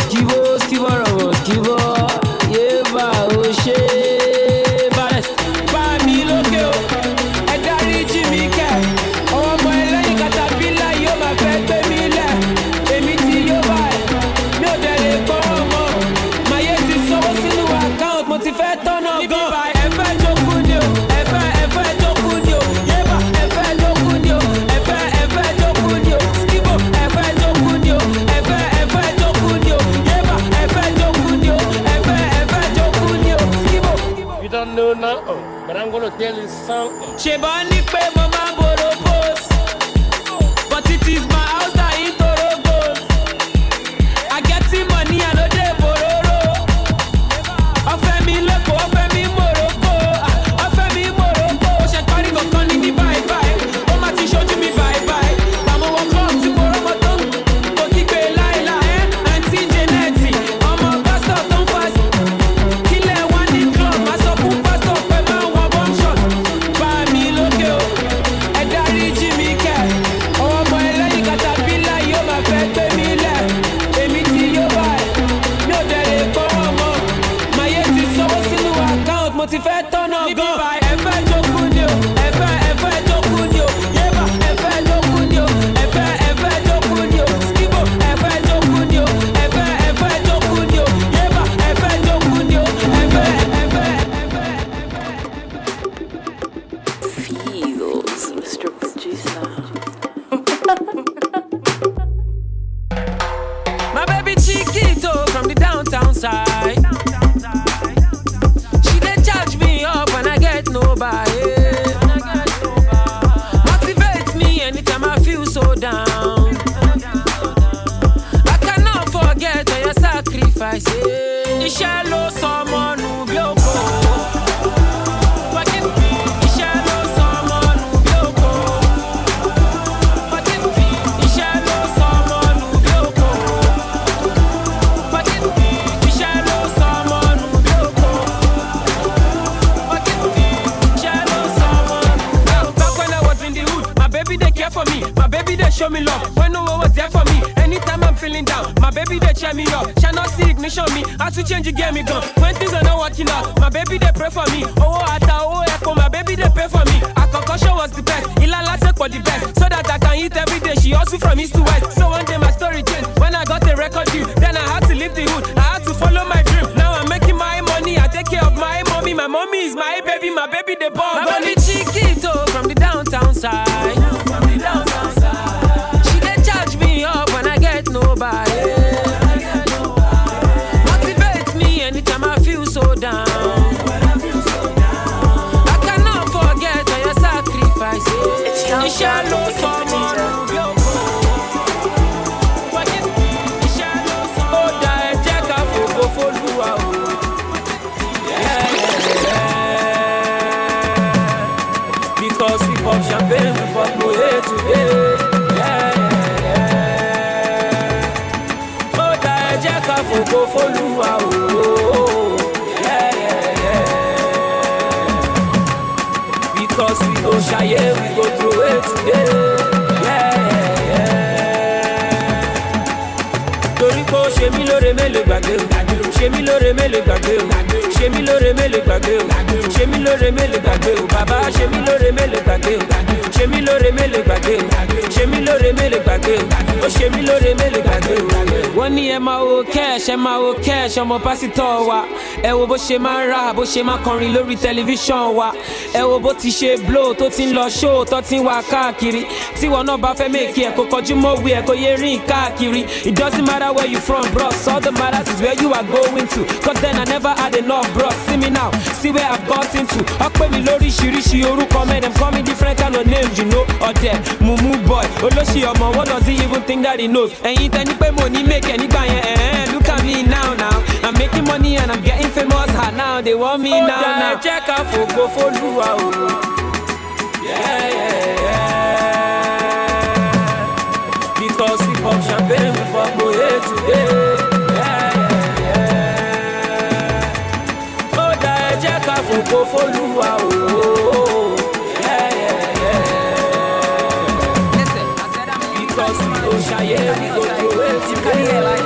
Yeah, yeah. Yeah. Because we go ṣayé, we go throw it. Yeah, yeah, yeah ṣe mí lóore mélòó gbàgbé o? Ṣe mí lóore mélòó gbàgbé o? Ṣe mí lóore mélòó gbàgbé o? Bàbá ṣe mí lóore mélòó gbàgbé o? Ṣe mí lóore mélòó gbàgbé o? Ṣe lóore mélòó gbàgbé o? Ó ṣe lóore mélòó gbàgbé o. wọ́n ní ẹ máa wo kẹ́ẹ̀ṣẹ̀ máa wo kẹ́ẹ̀ṣẹ̀ ọmọ pásítọ̀ wa ẹ wo bó ṣe máa ra bó ṣe máa kọrin lórí tẹlifíṣàn wa. Ẹ wo bó ti ṣe blow tó ti ń lọ show tó ti ń wà káàkiri. Tíwọ náà bá fẹ́ mèkì ẹ̀ kó kọjú mọ́wé ẹ̀ kó yé rìn káàkiri. It doesn't matter where you from bros. All that matters is where you are going to. Cause then I never had enough bros. See me now. See where I got into ọpẹ́ mi lóríṣiríṣi orúkọ mẹ́rin. Call me different kind of name you know. Ọ̀dẹ̀ mumu boy olóṣì ọmọ. What does he even think that he knows? Ẹ̀yin tẹ́ ní pé mo ní mèkì ẹ̀ nígbà yẹn ẹ̀ẹ́n me now now. I'm making money and I'm getting famous. Ha, now they want me now oh, now now. Check out for go for Lua. Yeah, yeah, yeah. Because we pop champagne, we pop Moe today. Kò f'Olúwa o. Because we go ṣayé, we go do it today.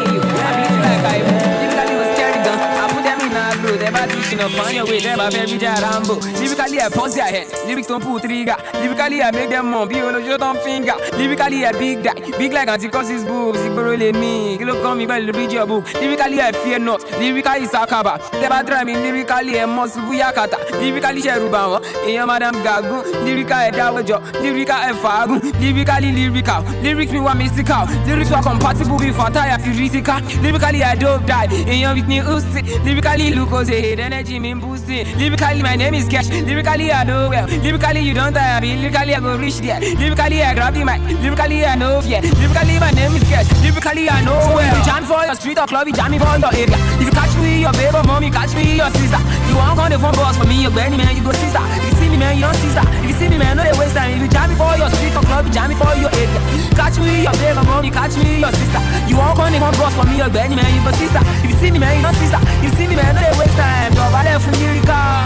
you know, find your way there by very jarambo. Lyrically, I pause your head. Lyrics don't pull trigger. Lyrically, I make them on biology don't finger. Lyrically, I big that. Big like Anticosis boobs. Igboro me. look on me by the read your book. Lyrically, I fear not. Lyrically, it's a akaba. Never try me. Lyrically, I must buyakata. Lyrically, ṣe ruban, wọn. Èèyàn madam gagun. Lyrical, I dáwọ́jọ. Lyrical, I fagun. Lyrically, lyrical. Lyrics me wa mystical. Lyrics were compatible with entire physical. Lyrically, I dove dive, die. Èèyàn with me, Uzi. Lyrically, Lucas, hey, then mi boost it. Lyrically my name is Cash, lyrically I do well. Lyrically you don't tire me, lyrically I go reach there. Lyrically I grab the mic, lyrically I know fear. Lyrically my name is Cash, lyrically I know well. You jam for your street or club, you jam me for your area. If you catch me, your baby mommy, catch me, your sister. You want on the phone boss for me, your Benny man, you go sister. If you see me man, you don't sister. If you see me man, no they waste time. If you jam me for your street or club, you jam me for your area. Catch me, your baby mommy, catch me, your sister. You want on the phone boss for me, your Benny man, you go sister. If you see me man, you don't sister. If you see me man, no they waste time. Dọ̀bálẹ̀ fún lyrical,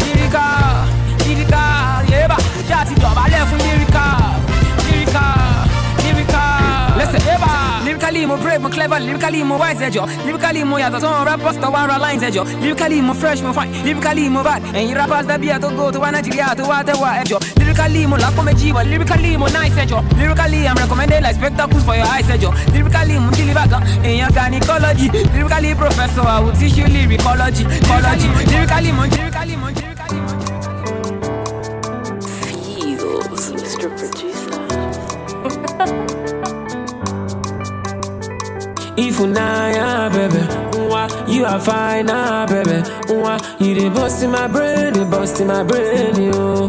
lyrical, lyrical, yeah, ba. Ṣé àti dọ̀bálẹ̀ fún lyrical, Lyrically, more brave, more clever. Lyrically, more wise, edge. Lyrically, more yeah, the song rap buster, wire lines, edge. Lyrically, more fresh, more fine. Lyrically, more bad. And you rappers that be to go to Nigeria to whatever, edge. Lyrically, more lack of jiva. Lyrically, more nice, edge. Lyrically, I'm recommended like spectacles for your eyes, edge. Lyrically, more deliver in your gynecology. Lyrically, professor, I will teach you lyricology. Lyrically, lyrically, more, lyrically, more, lyrically, more.
Feels, Mr. Producer.
If you nah, baby, mwah, you are fine, ah, baby, mwah, you dey bust in my brain, dey bust in my brain, yo.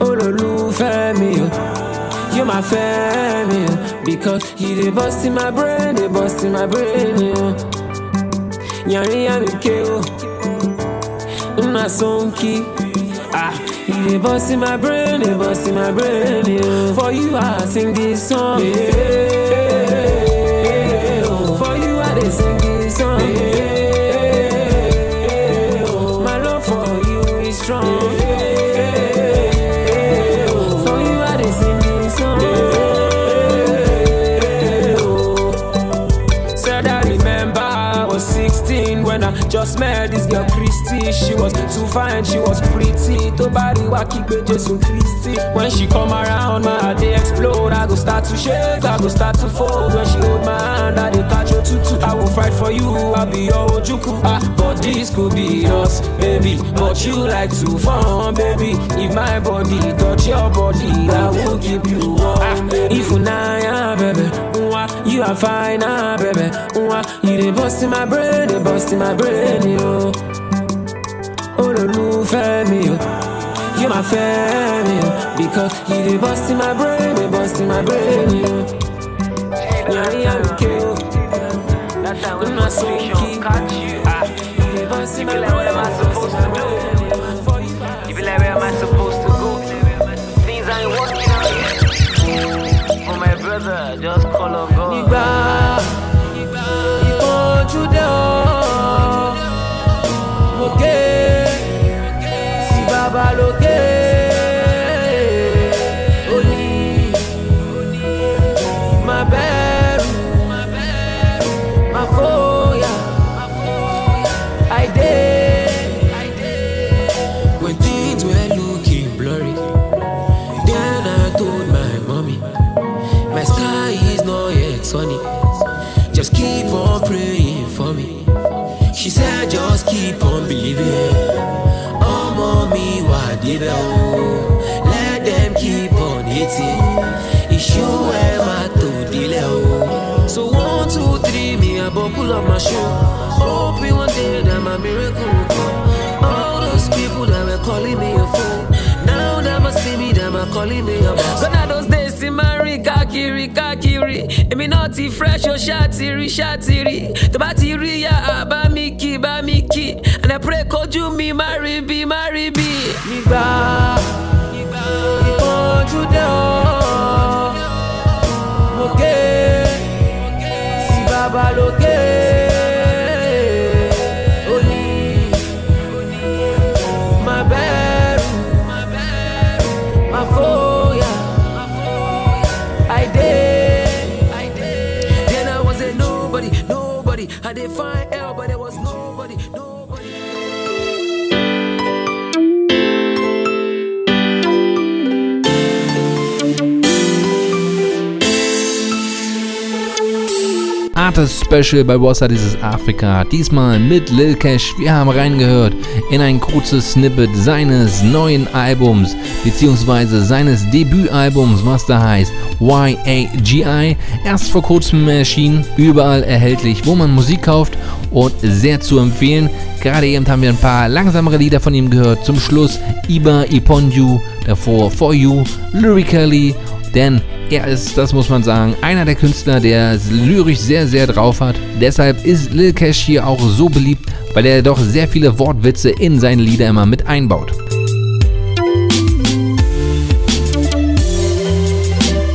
Olólùfẹ́ mi, yo. You my fẹ́ mi, yo. Because you dey bust in my brain, dey bust in my brain, yo. Yàrin yà mí ké o, nna sonki, ah. You dey bust in my brain, dey bust in my brain, yo. For you, I sing this song, yeah. Just met this girl She was too fine, she was pretty. To body wa kígbe Jésù Christy. When she come around, my heart dey explode. I go start to shake, I go start to fold. When she hold my hand, I dey catch your tutu. I will fight for you, I'll be your ojuku. Ah, but this could be us, baby. But you like to fun, baby. If my body touch your body, I will keep you warm. Ah, if nah, baby, mwah, you are fine, ah, baby. Mwah, you dey bust in my brain, dey bust in my brain, yo. Olólùfẹ́ mi, yo. You my fẹ́ mi, yo. Because you dey bust in my brain, dey bust in my brain, yo. Yàrá yàrá ké o. Nna sonki. Ah, you dey bust in my brain, dey bust in my brain, yo. For you, keep on believing. Oh, mommy, what did I Let them keep on hitting. It's you and my two delay. So one, two, three, me I buckle up my shoe. Hoping one day that my miracle will come. All those people that were calling me a fool. Now that my see me, that my calling me a boss. Tí máa ń rìn káàkiri káàkiri. Èmi náà ti fresh o ṣáàtìrí ṣáàtìrí tó bá ti rí ya bá mi kí bá mi kí. And I pray kojú mi má rí bí má rí bí. nígbà ìpọ́njú dé o mo ké sí bàbá. find
Artist Special bei Bossa dieses Afrika. Diesmal mit Lil Cash. Wir haben reingehört in ein kurzes Snippet seines neuen Albums, beziehungsweise seines Debütalbums, was da heißt YAGI. Erst vor kurzem erschienen, überall erhältlich, wo man Musik kauft und sehr zu empfehlen. Gerade eben haben wir ein paar langsamere Lieder von ihm gehört. Zum Schluss Iba Iponju, davor For You, Lyrically, denn er ist, das muss man sagen, einer der Künstler, der lyrisch sehr, sehr drauf hat. Deshalb ist Lil Cash hier auch so beliebt, weil er doch sehr viele Wortwitze in seine Lieder immer mit einbaut.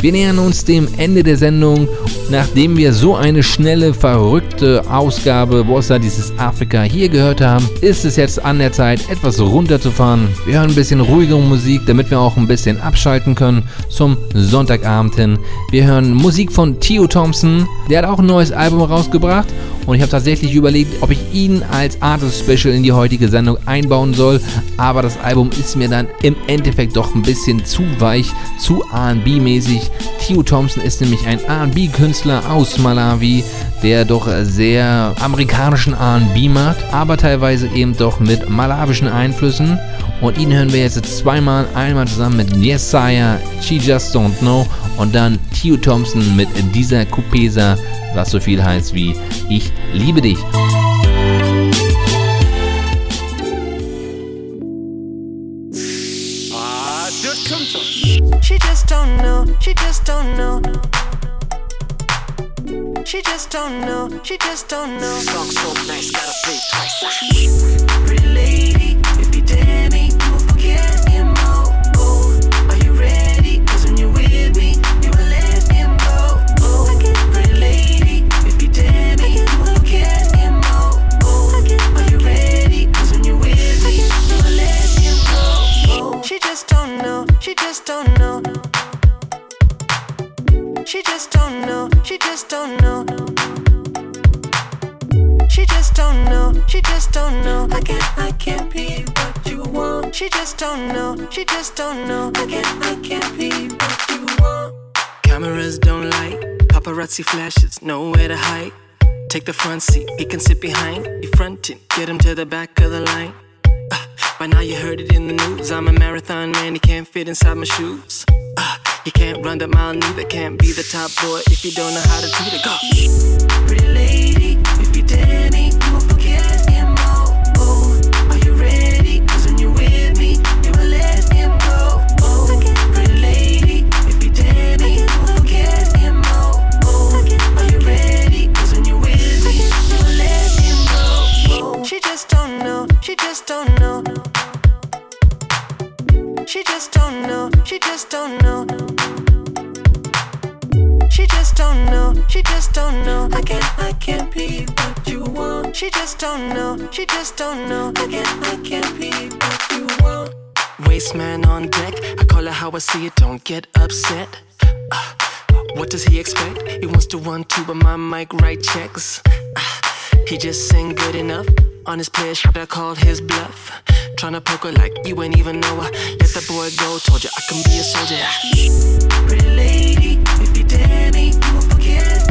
Wir nähern uns dem Ende der Sendung. Nachdem wir so eine schnelle, verrückte Ausgabe Bossa dieses Afrika hier gehört haben, ist es jetzt an der Zeit, etwas runterzufahren. Wir hören ein bisschen ruhigere Musik, damit wir auch ein bisschen abschalten können zum Sonntagabend hin. Wir hören Musik von Theo Thompson. Der hat auch ein neues Album rausgebracht und ich habe tatsächlich überlegt, ob ich ihn als Artist Special in die heutige Sendung einbauen soll. Aber das Album ist mir dann im Endeffekt doch ein bisschen zu weich, zu RB-mäßig. Theo Thompson ist nämlich ein RB-Künstler aus Malawi, der doch sehr amerikanischen RB macht, aber teilweise eben doch mit malawischen Einflüssen. Und ihn hören wir jetzt zweimal, einmal zusammen mit Yesaya, She Just Don't Know und dann Theo Thompson mit dieser Coupesa, was so viel heißt wie Ich liebe dich.
She just don't know. She just don't know, she just don't know. Song so nice, gotta play twice. Pretty lady, if you dare me, you will forget me more. Oh, are you ready? 'Cause when you're with me, you will let me go. Oh, pretty lady, if you dare me, you will forget me more. Oh, are you ready? 'Cause when you're with me, you will let me go. Oh, she just don't know, she just don't know. She just don't know, she just don't know. She just don't know, she just don't know. I can't, I can't be what you want. She just don't know, she just don't know. I can't, I can't be what you want.
Cameras don't like paparazzi flashes, nowhere to hide. Take the front seat, he can sit behind. You frontin', get him to the back of the line. Uh, by now you heard it in the news. I'm a marathon man, he can't fit inside my shoes. Uh, he can't run the mile, neither can't be the top boy. If you don't know how to treat a go.
Pretty lady, if you dare She just don't know, she just don't know. She just don't know, she just don't know. I can't, I can't be what you want. She just don't know, she just don't know. I can't, I can't be what you want.
Waste man on deck, I call it how I see it, don't get upset. Uh, what does he expect? He wants to run two, but my mic write checks. Uh, he just ain't good enough. On his player shot, I called his bluff. Tryna poke her like you ain't even know her. Let the boy go, told you I can be a soldier.
Pretty lady, if you dare me, you will forget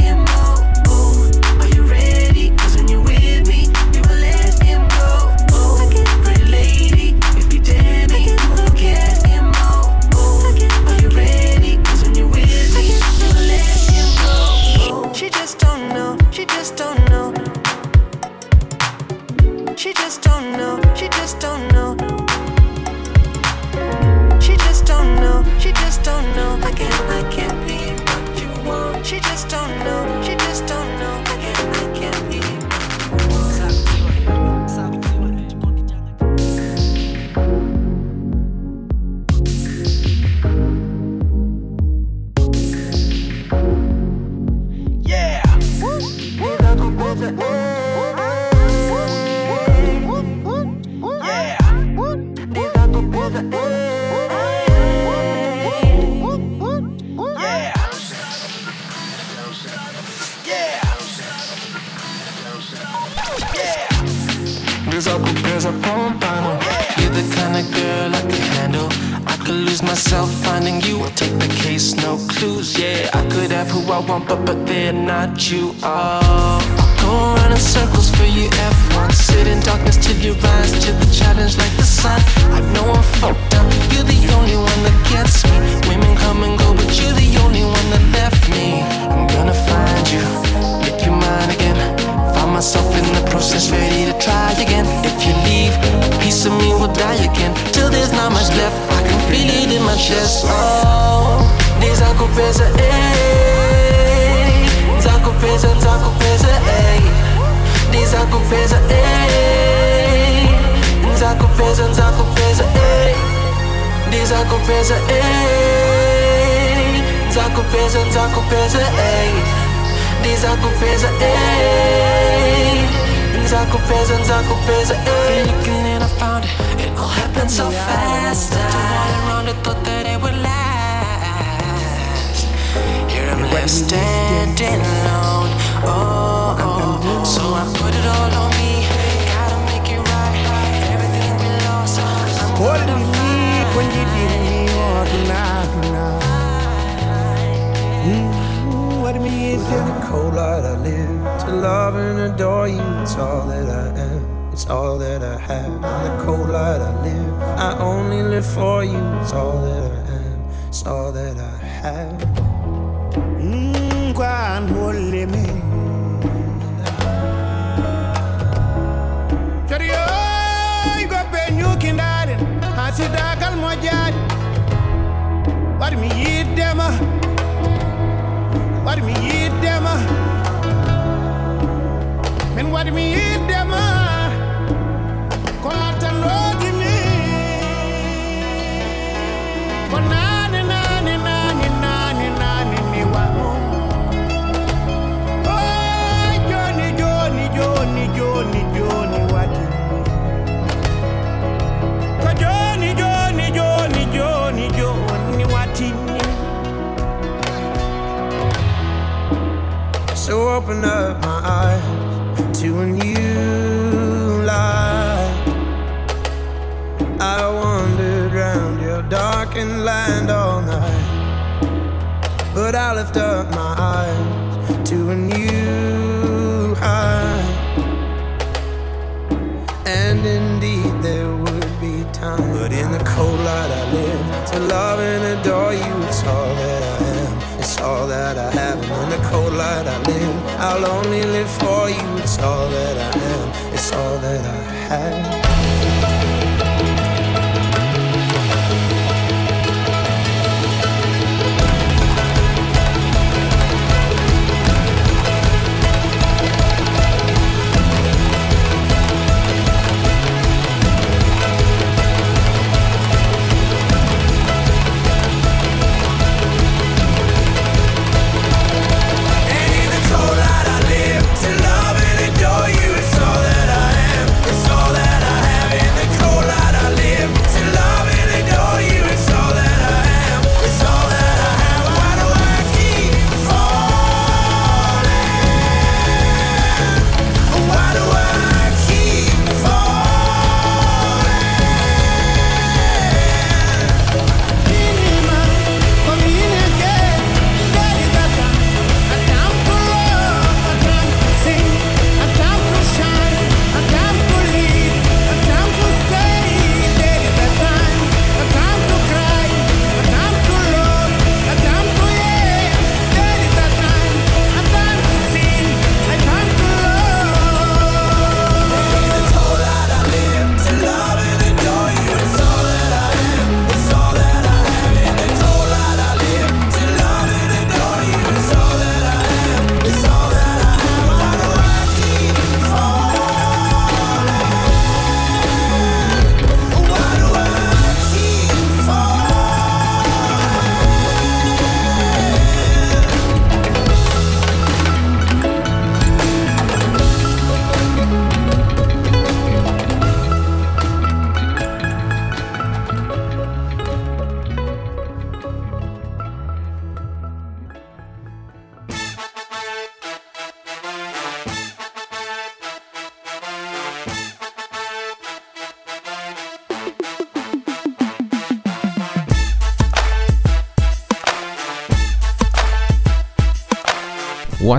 don't know. She just don't know, she just don't know. I can't, I can't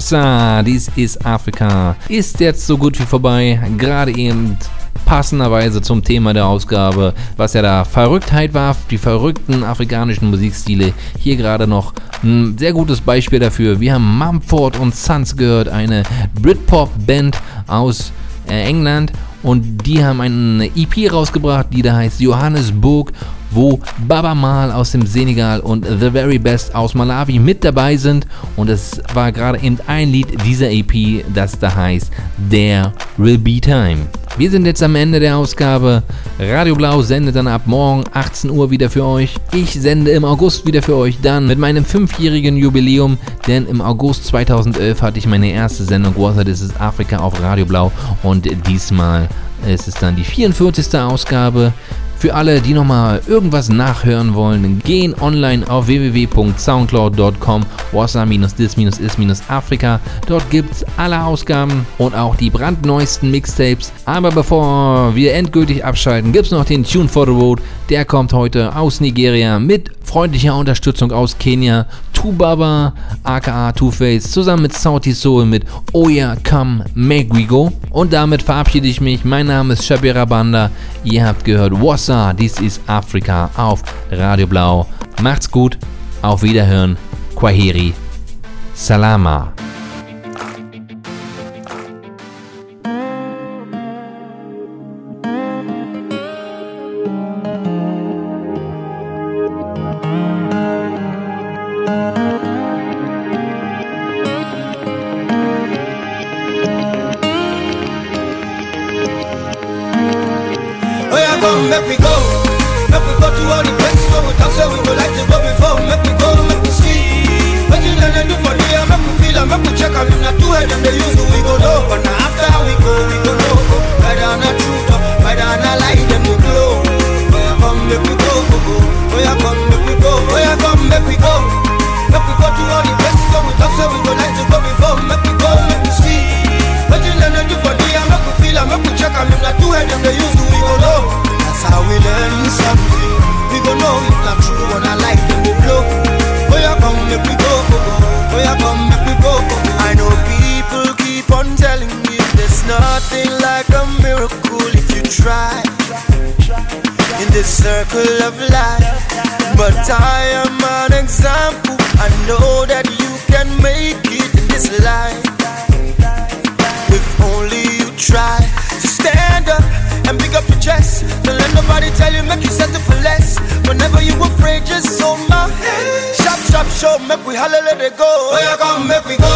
Wassa, dies ist Afrika. Ist jetzt so gut wie vorbei. Gerade eben passenderweise zum Thema der Ausgabe, was ja da Verrücktheit war, die verrückten afrikanischen Musikstile. Hier gerade noch ein sehr gutes Beispiel dafür. Wir haben Mumford und Sons gehört, eine Britpop-Band aus äh, England und die haben eine EP rausgebracht, die da heißt Johannesburg, wo Baba Mal aus dem Senegal und The Very Best aus Malawi mit dabei sind und es war gerade eben ein Lied dieser EP, das da heißt There Will Be Time. Wir sind jetzt am Ende der Ausgabe. Radio Blau sendet dann ab morgen 18 Uhr wieder für euch. Ich sende im August wieder für euch dann mit meinem fünfjährigen Jubiläum, denn im August 2011 hatte ich meine erste Sendung Water This is Afrika auf Radio Blau und diesmal ist es dann die 44. Ausgabe. Für alle, die nochmal irgendwas nachhören wollen, gehen online auf www.soundcloud.com wasa-dis-is-afrika. Dort gibt's alle Ausgaben und auch die brandneuesten Mixtapes. Aber bevor wir endgültig abschalten, gibt's noch den Tune for the Road. Der kommt heute aus Nigeria mit freundlicher Unterstützung aus Kenia. Tubaba, aka Two-Face, zusammen mit Sauti Soul mit Oya Come Make We Go. Und damit verabschiede ich mich. Mein Name ist Shabira Banda. Ihr habt gehört Wassa, dies ist Afrika auf Radio Blau. Macht's gut, auf Wiederhören. Kwaheri. Salama.
Make we go. Make we go to all the places where we talk, say we would like to go before. Make we go, make we see. What you and do for here, make we feel and make we check and if not two head them they use we go low. But now after we go, we go low. Whether or not truth, whether or not lie, them we glow. Yeah, come, make we go, go, go. Yeah, come, make we go. Yeah, come, make we go. Make we go to all the places where we talk, say we would like to go before. Make we go, make we see. What you and do for here, make we feel and make we check and if not two head them they use we go low. How we learn something. We go know if not true when I like them we blow. Oh yeah, come make we go, go. Oh yeah, come make we go. I know people keep on telling me there's nothing like a miracle if you try. In this circle of life, but I am an example. I know that you can make it in this life if only you try to stand up and pick up your chest. Don't let nobody tell you, make you settle for less. Whenever you afraid, just hold my hand. Shop, shop, show, make we holler, let it go. Oh, yeah, come, make we go.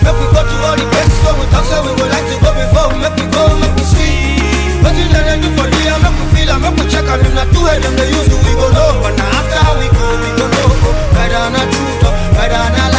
Make we go to all the places where we talk, so we would like to go before. Make we go, make we see. What you and do for real, make we feel, make we check, and if not two head, them they use, we go low. But now after we go, we go low. Whether or not truth, or whether or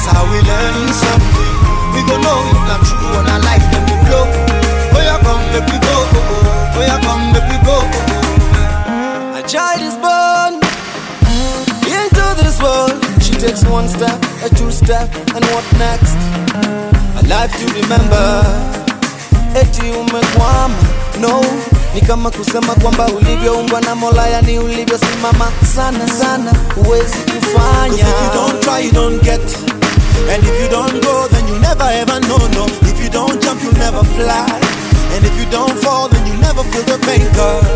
That's how we learn something. We go know if true, them. Oh, come, go. Oh, come, go.
A child is born into this world. She takes one step, a two step, and what next? A life to remember. Eti no ni kama kusema kwamba ulivyoumbwa na Mola, yani ulivyosimama sana sana, huwezi kufanya.
'Cause if you don't try, you don't get. And if you don't go, then you never ever know, no. If you don't jump, you never fly. And if you don't fall, then you never feel the pain, cause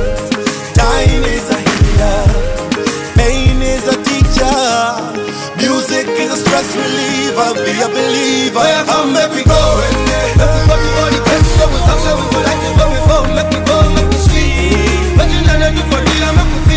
time is a healer. Pain is a teacher. Music is a stress reliever. Be a believer.
Yeah, come, make we go. Make we go to all the places where we talk, so we go like to go before. Make we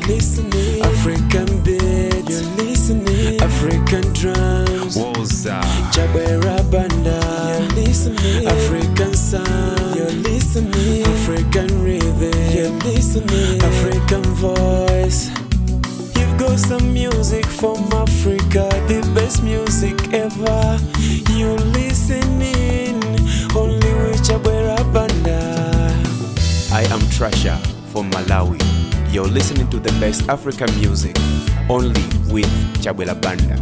you're listening. African beat, you're listening. African drums,
Woza.
Chabwera Banda, you're listening. African sound, you're listening. African rhythm, you're listening. African voice. You've got some music from Africa, the best music ever. You're listening only with Chabwera Banda.
I am Trasha from Malawi. You're listening to the best African music only with Chabwela Banda.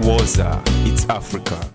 Woza, it's Africa.